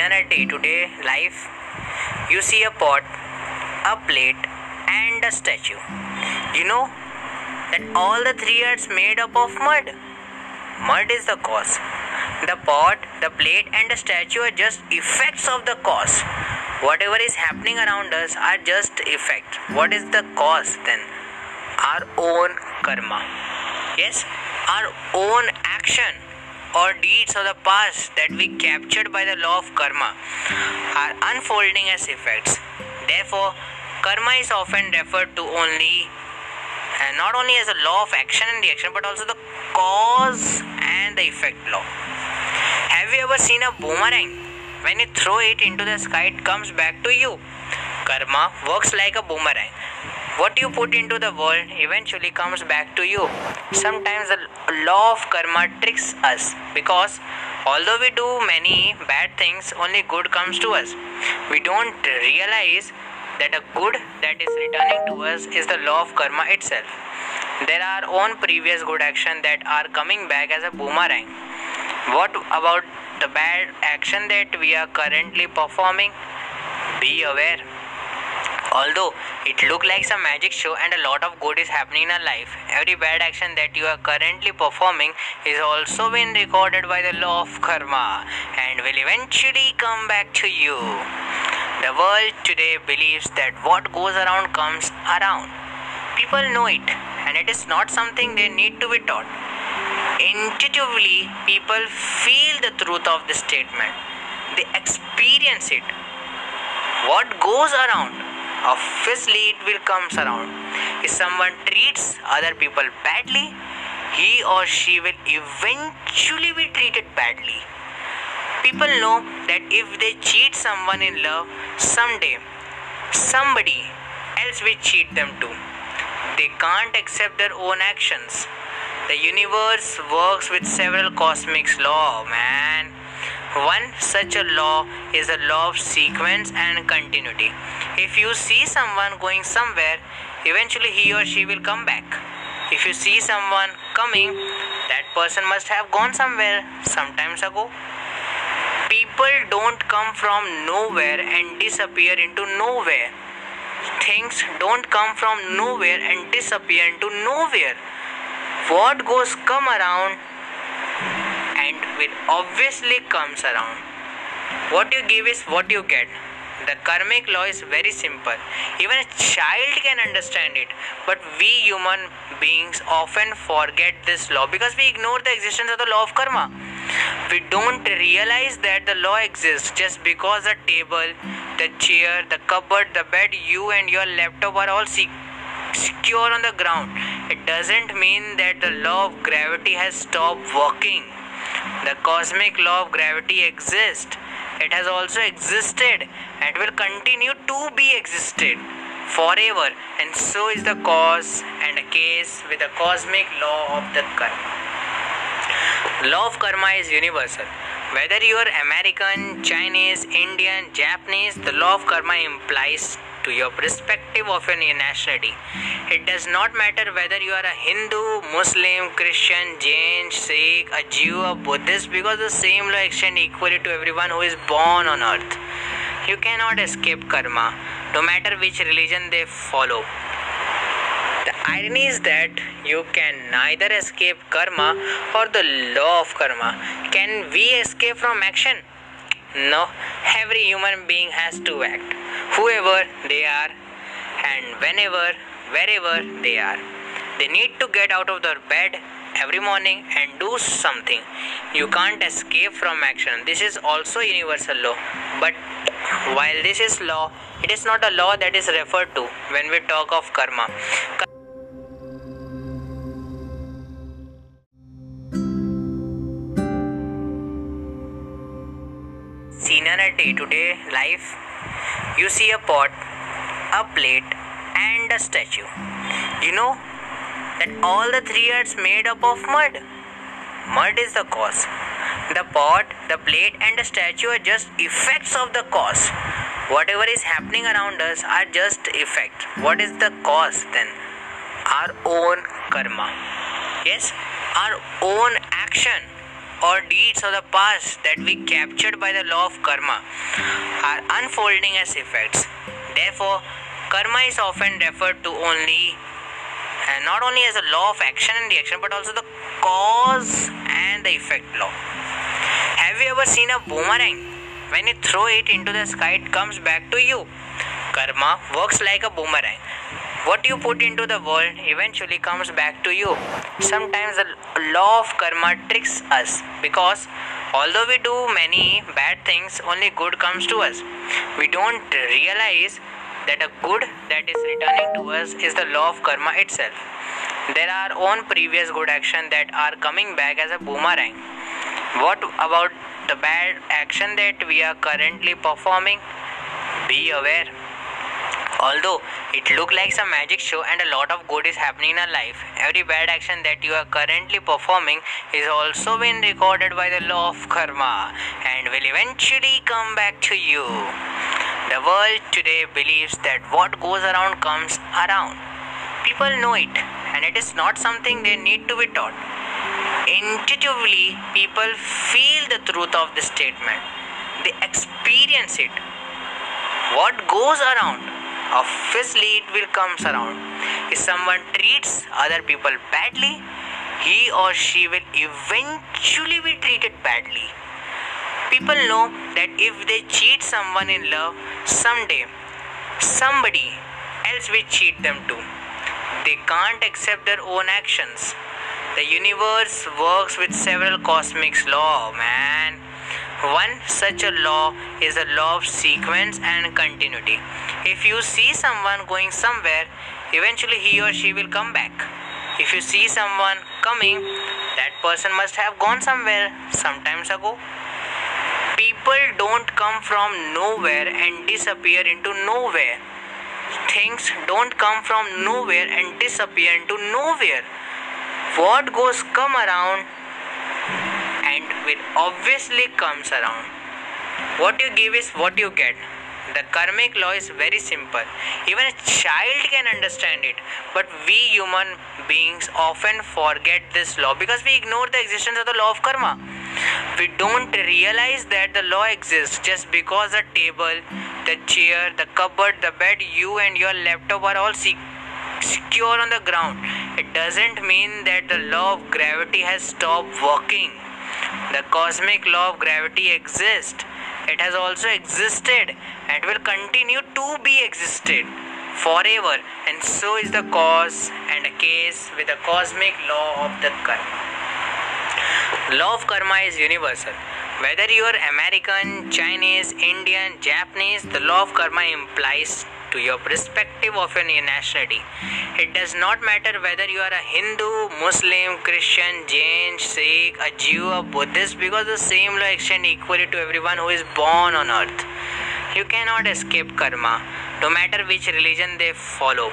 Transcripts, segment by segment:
in a day to day life, you see a pot, a plate, and a statue. You know that all the three are made up of mud. Mud is the cause. The pot, the plate, and the statue are just effects of the cause. Whatever is happening around us are just effect. What is the cause then? Our own karma. Yes, our own action or deeds of the past that we captured by the law of karma are unfolding as effects. Therefore, karma is often referred to only and not only as a law of action and reaction but also the cause and the effect law. Have you ever seen a boomerang? When you throw it into the sky, it comes back to you. Karma works like a boomerang. What you put into the world eventually comes back to you. Sometimes the law of karma tricks us because although we do many bad things, only good comes to us. We don't realize that a good that is returning to us is the law of karma itself. There are own previous good action that are coming back as a boomerang. What about the bad action that we are currently performing? Be aware. Although it looks like some magic show and a lot of good is happening in our life, every bad action that you are currently performing is also being recorded by the law of karma and will eventually come back to you. The world today believes that what goes around comes around. People know it, and it is not something they need to be taught. Intuitively, people feel the truth of this statement, they experience it. What goes around, obviously, it will come around. If someone treats other people badly, he or she will eventually be treated badly. People know that if they cheat someone in love, someday somebody else will cheat them too. They can't accept their own actions. The universe works with several cosmic laws, man. One such a law is a law of sequence and continuity. If you see someone going somewhere, eventually he or she will come back. If you see someone coming, that person must have gone somewhere sometimes ago. People don't come from nowhere and disappear into nowhere. Things don't come from nowhere and disappear into nowhere. What goes come around will obviously comes around. What you give is what you get. The karmic law is very simple. Even a child can understand it. But we human beings often forget this law because we ignore the existence of the law of karma. We don't realize that the law exists just because the table, the chair, the cupboard, the bed, you and your laptop are all secure on the ground. It doesn't mean that the law of gravity has stopped working. The cosmic law of gravity exists. It has also existed and will continue to be existed forever. And so is the cause and case with the cosmic law of the karma. Law of karma is universal. Whether you are American, Chinese, Indian, Japanese, the law of karma implies to your perspective of your nationality. It does not matter whether you are a Hindu, Muslim, Christian, Jain, Sikh, a Jew, a Buddhist, because the same law extends equally to everyone who is born on earth. You cannot escape karma, no matter which religion they follow. The irony is that you can neither escape karma or the law of karma. Can we escape from action? No, every human being has to act, whoever they are, and whenever, wherever they are. They need to get out of their bed every morning and do something. You can't escape from action. This is also universal law. But while this is law, it is not a law that is referred to when we talk of karma. Seen in day to day life, you see a pot, a plate, and a statue. You know that all the three are made up of mud. Mud is the cause. The pot, the plate, and the statue are just effects of the cause. Whatever is happening around us are just effects. What is the cause then? Our own karma. Yes, our own action or deeds of the past that we captured by the law of karma are unfolding as effects. Therefore, karma is often referred to only and not only as a law of action and reaction but also the cause and the effect law. Have you ever seen a boomerang? When you throw it into the sky, it comes back to you. Karma works like a boomerang. What you put into the world eventually comes back to you. Sometimes the law of karma tricks us because although we do many bad things, only good comes to us. We don't realize that a good that is returning to us is the law of karma itself. There are own previous good action that are coming back as a boomerang. What about the bad action that we are currently performing? Be aware. Although it looks like some magic show and a lot of good is happening in our life, every bad action that you are currently performing is also been recorded by the law of karma and will eventually come back to you. The world today believes that what goes around comes around. People know it and it is not something they need to be taught. Intuitively, people feel the truth of this statement. They experience it. What goes around obviously it will comes around. If someone treats other people badly he or she will eventually be treated badly. People know that if they cheat someone in love someday somebody else will cheat them too. They can't accept their own actions. The universe works with several cosmic laws man one such a law is a law of sequence and continuity. If you see someone going somewhere, eventually he or she will come back. If you see someone coming, that person must have gone somewhere sometimes ago. People don't come from nowhere and disappear into nowhere. Things don't come from nowhere and disappear into nowhere. What goes come around will obviously comes around. What you give is what you get. The karmic law is very simple. Even a child can understand it. But we human beings often forget this law because we ignore the existence of the law of karma. We don't realize that the law exists just because the table, the chair, the cupboard, the bed, you and your laptop are all secure on the ground. It doesn't mean that the law of gravity has stopped working. The cosmic law of gravity exists. It has also existed and will continue to be existed forever and so is the cause and case with the cosmic law of the karma. Law of karma is universal. Whether you are American, Chinese, Indian, Japanese, the law of karma implies to your perspective of your nationality. It does not matter whether you are a Hindu, Muslim, Christian, Jain, Sikh, a Jew, a Buddhist, because the same law extends equally to everyone who is born on earth. You cannot escape karma, no matter which religion they follow.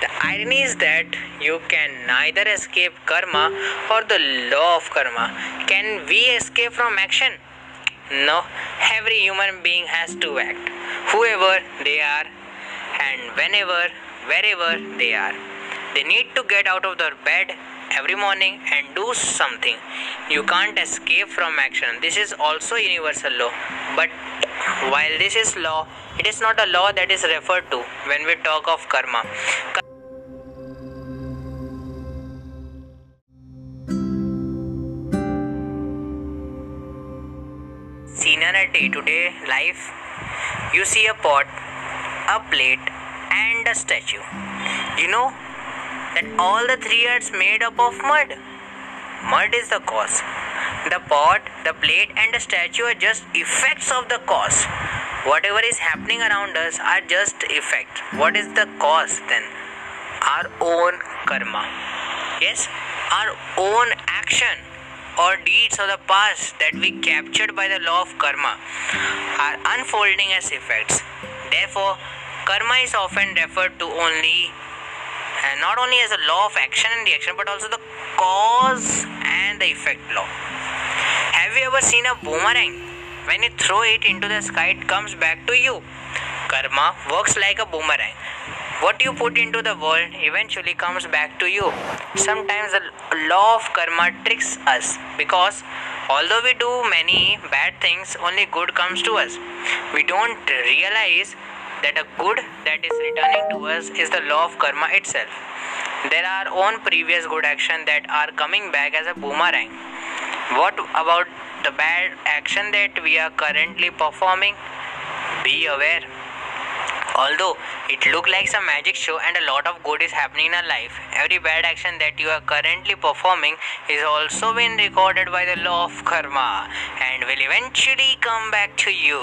The irony is that you can neither escape karma or the law of karma. Can we escape from action? No, every human being has to act whoever they are and whenever, wherever they are. They need to get out of their bed every morning and do something. You can't escape from action. This is also universal law. But while this is law, it is not a law that is referred to when we talk of karma. In a day to day life, you see a pot, a plate, and a statue. You know that all the three are made up of mud. Mud is the cause. The pot, the plate, and the statue are just effects of the cause. Whatever is happening around us are just effect. What is the cause then? Our own karma. Yes, our own action or deeds of the past that we captured by the law of karma are unfolding as effects. Therefore, karma is often referred to only and not only as a law of action and reaction but also the cause and the effect law. Have you ever seen a boomerang? When you throw it into the sky, it comes back to you. Karma works like a boomerang. What you put into the world eventually comes back to you. Sometimes the law of karma tricks us because although we do many bad things, only good comes to us. We don't realize that a good that is returning to us is the law of karma itself. There are own previous good action that are coming back as a boomerang. What about the bad action that we are currently performing? Be aware. Although it looks like some magic show and a lot of good is happening in our life, every bad action that you are currently performing is also been recorded by the law of karma and will eventually come back to you.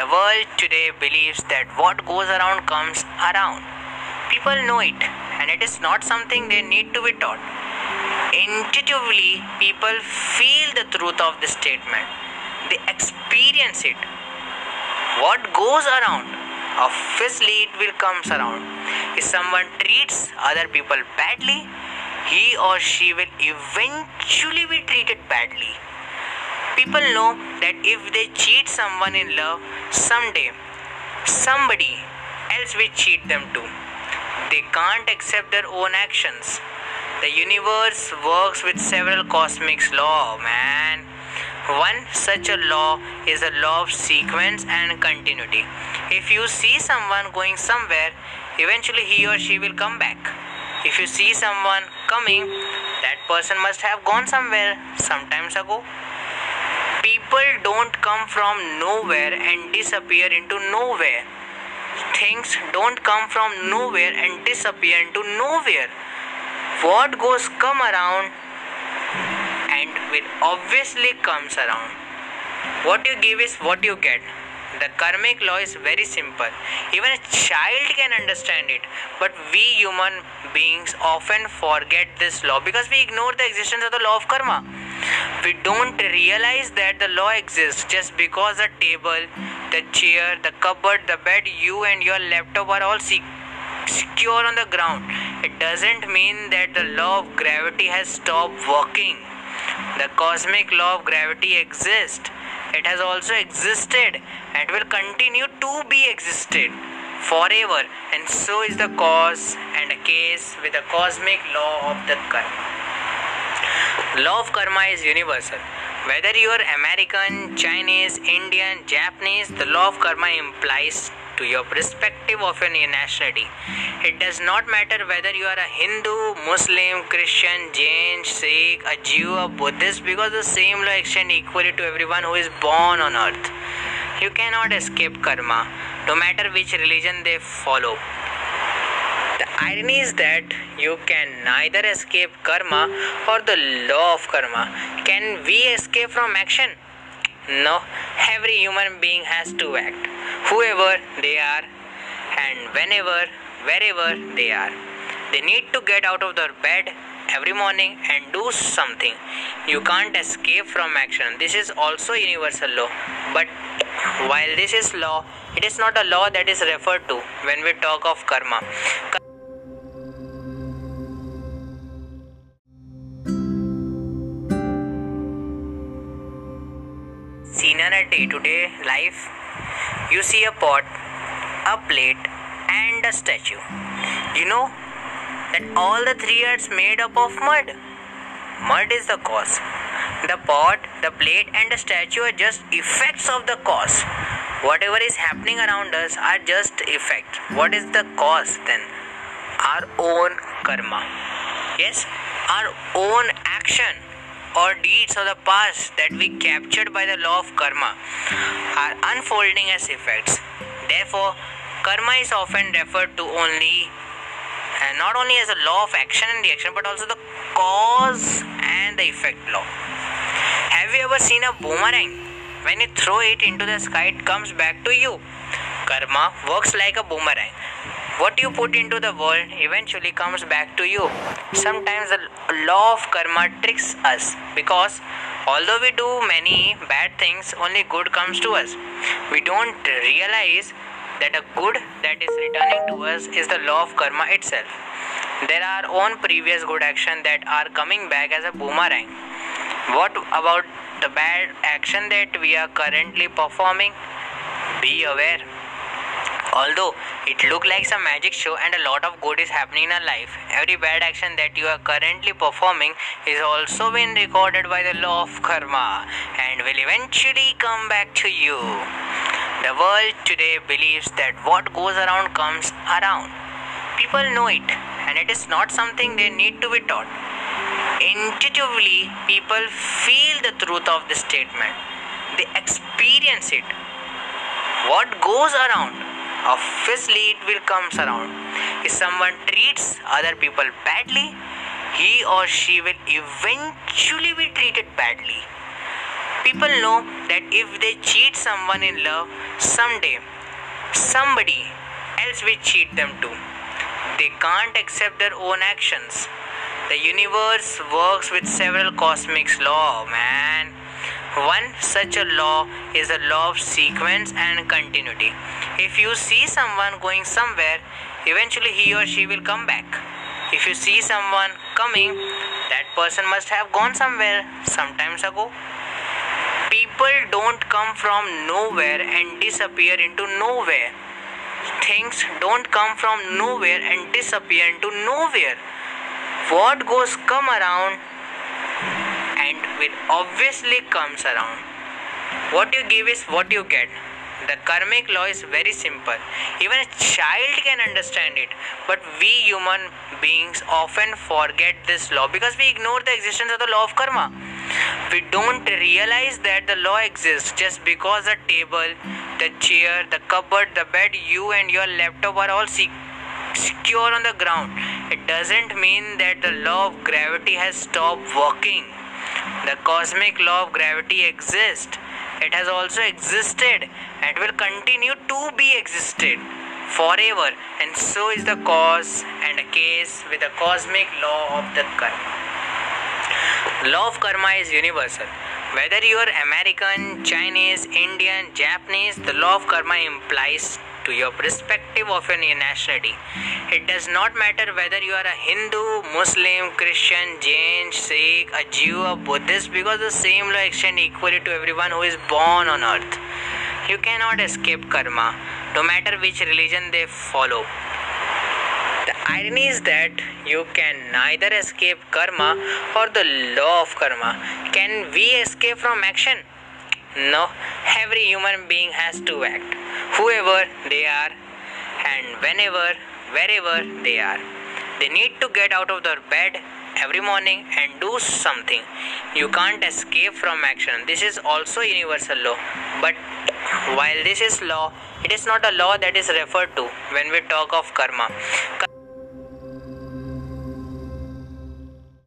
The world today believes that what goes around comes around. People know it, and it is not something they need to be taught. Intuitively, people feel the truth of this statement, they experience it. What goes around, obviously, it will comes around. If someone treats other people badly, he or she will eventually be treated badly. People know that if they cheat someone in love, someday somebody else will cheat them too. They can't accept their own actions. The universe works with several cosmic laws, man. One such a law is a law of sequence and continuity. If you see someone going somewhere, eventually he or she will come back. If you see someone coming, that person must have gone somewhere sometimes ago. People don't come from nowhere and disappear into nowhere. Things don't come from nowhere and disappear into nowhere. What goes come around will obviously comes around. What you give is what you get. The karmic law is very simple. Even a child can understand it. But we human beings often forget this law because we ignore the existence of the law of karma. We don't realize that the law exists just because the table, the chair, the cupboard, the bed, you and your laptop are all secure on the ground. It doesn't mean that the law of gravity has stopped working. The cosmic law of gravity exists. It has also existed and will continue to be existed forever. And so is the cause and case with the cosmic law of the karma. Law of karma is universal. Whether you are american chinese indian japanese the law of karma implies to your perspective of your nationality it does not matter whether you are a hindu muslim christian jain sikh a jew a buddhist because the same law extends equally to everyone who is born on earth you cannot escape karma no matter which religion they follow the irony is that you can neither escape karma or the law of karma. Can we escape from action? No, every human being has to act, whoever they are, and whenever, wherever they are. They need to get out of their bed every morning and do something. You can't escape from action. This is also universal law. But while this is law, it is not a law that is referred to when we talk of karma. In our day to day life, you see a pot, a plate, and a statue. You know that all the three are made up of mud. Mud is the cause. The pot, the plate, and the statue are just effects of the cause. Whatever is happening around us are just effects. What is the cause then? Our own karma. Yes, our own action or deeds of the past that we captured by the law of karma are unfolding as effects. Therefore, karma is often referred to only and not only as a law of action and reaction but also the cause and the effect law. Have you ever seen a boomerang? When you throw it into the sky, it comes back to you. Karma works like a boomerang. What you put into the world eventually comes back to you. Sometimes the law of karma tricks us because although we do many bad things, only good comes to us. We don't realize that a good that is returning to us is the law of karma itself. There are own previous good action that are coming back as a boomerang. What about the bad action that we are currently performing? Be aware. Although it looks like some magic show and a lot of good is happening in our life, every bad action that you are currently performing is also been recorded by the law of karma and will eventually come back to you. The world today believes that what goes around comes around. People know it and it is not something they need to be taught. Intuitively, people feel the truth of this statement. They experience it. What goes around obviously it will come around. If someone treats other people badly he or she will eventually be treated badly. People know that if they cheat someone in love someday somebody else will cheat them too. They can't accept their own actions. The universe works with several cosmic laws man one such a law is a law of sequence and continuity. If you see someone going somewhere, eventually he or she will come back. If you see someone coming, that person must have gone somewhere sometimes ago. People don't come from nowhere and disappear into nowhere. Things don't come from nowhere and disappear into nowhere. What goes come around will obviously comes around. What you give is what you get. The karmic law is very simple. Even a child can understand it. But we human beings often forget this law because we ignore the existence of the law of karma. We don't realize that the law exists just because the table, the chair, the cupboard, the bed, you and your laptop are all secure on the ground. It doesn't mean that the law of gravity has stopped working. The cosmic law of gravity exists. It has also existed and will continue to be existed forever. And so is the cause and a case with the cosmic law of the karma. Law of karma is universal. Whether you are American, Chinese, Indian, Japanese, the law of karma implies to your perspective of your nationality. It does not matter whether you are a Hindu, Muslim, Christian, Jain, Sikh, a Jew, a Buddhist, because the same law extends equally to everyone who is born on earth. You cannot escape karma, no matter which religion they follow. The irony is that you can neither escape karma or the law of karma. Can we escape from action? No, every human being has to act, whoever they are, and whenever, wherever they are. They need to get out of their bed every morning and do something. You can't escape from action. This is also universal law. But while this is law, it is not a law that is referred to when we talk of karma.